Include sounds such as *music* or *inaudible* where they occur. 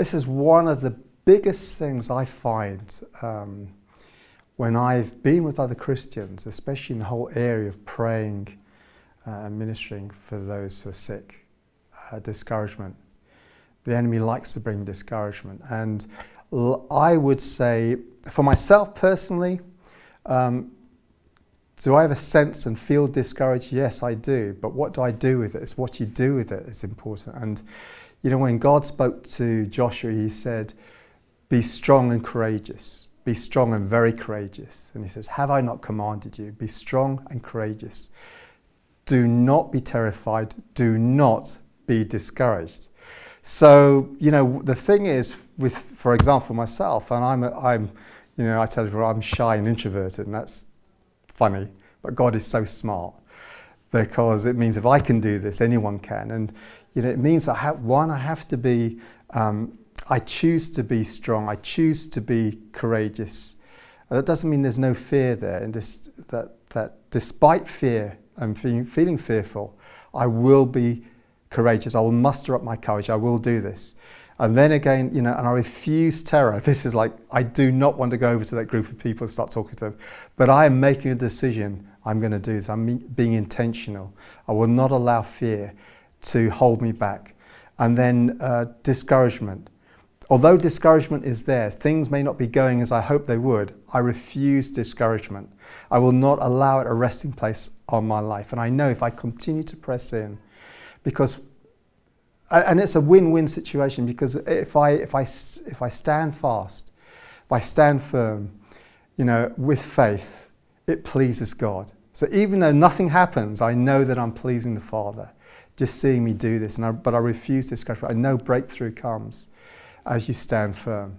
This is one of the biggest things I find um, when I've been with other Christians, especially in the whole area of praying uh, and ministering for those who are sick, uh, discouragement. The enemy likes to bring discouragement. And l- I would say, for myself personally, um, do I have a sense and feel discouraged? Yes, I do. But what do I do with it? It's what you do with it is important. And, you know, when God spoke to Joshua, he said, Be strong and courageous. Be strong and very courageous. And he says, Have I not commanded you? Be strong and courageous. Do not be terrified. Do not be discouraged. So, you know, the thing is, with, for example, myself, and I'm, a, I'm you know, I tell you, I'm shy and introverted, and that's funny, but God is so smart because it means if I can do this, anyone can. And, you know, it means I have, one, I have to be, um, I choose to be strong, I choose to be courageous. And that doesn't mean there's no fear there, and just that, that despite fear and feeling, feeling fearful, I will be courageous. I will muster up my courage. I will do this. And then again, you know, and I refuse terror. *laughs* This is like, I do not want to go over to that group of people and start talking to them. But I am making a decision. I'm going to do this. I'm being intentional. I will not allow fear to hold me back. And then uh, discouragement. Although discouragement is there, things may not be going as I hope they would. I refuse discouragement. I will not allow it a resting place on my life. And I know if I continue to press in, because and it's a win-win situation because if I if I if I stand fast, if I stand firm, you know, with faith, it pleases God. So even though nothing happens, I know that I'm pleasing the Father, just seeing me do this. And I, but I refuse to discouragement. I know breakthrough comes as you stand firm.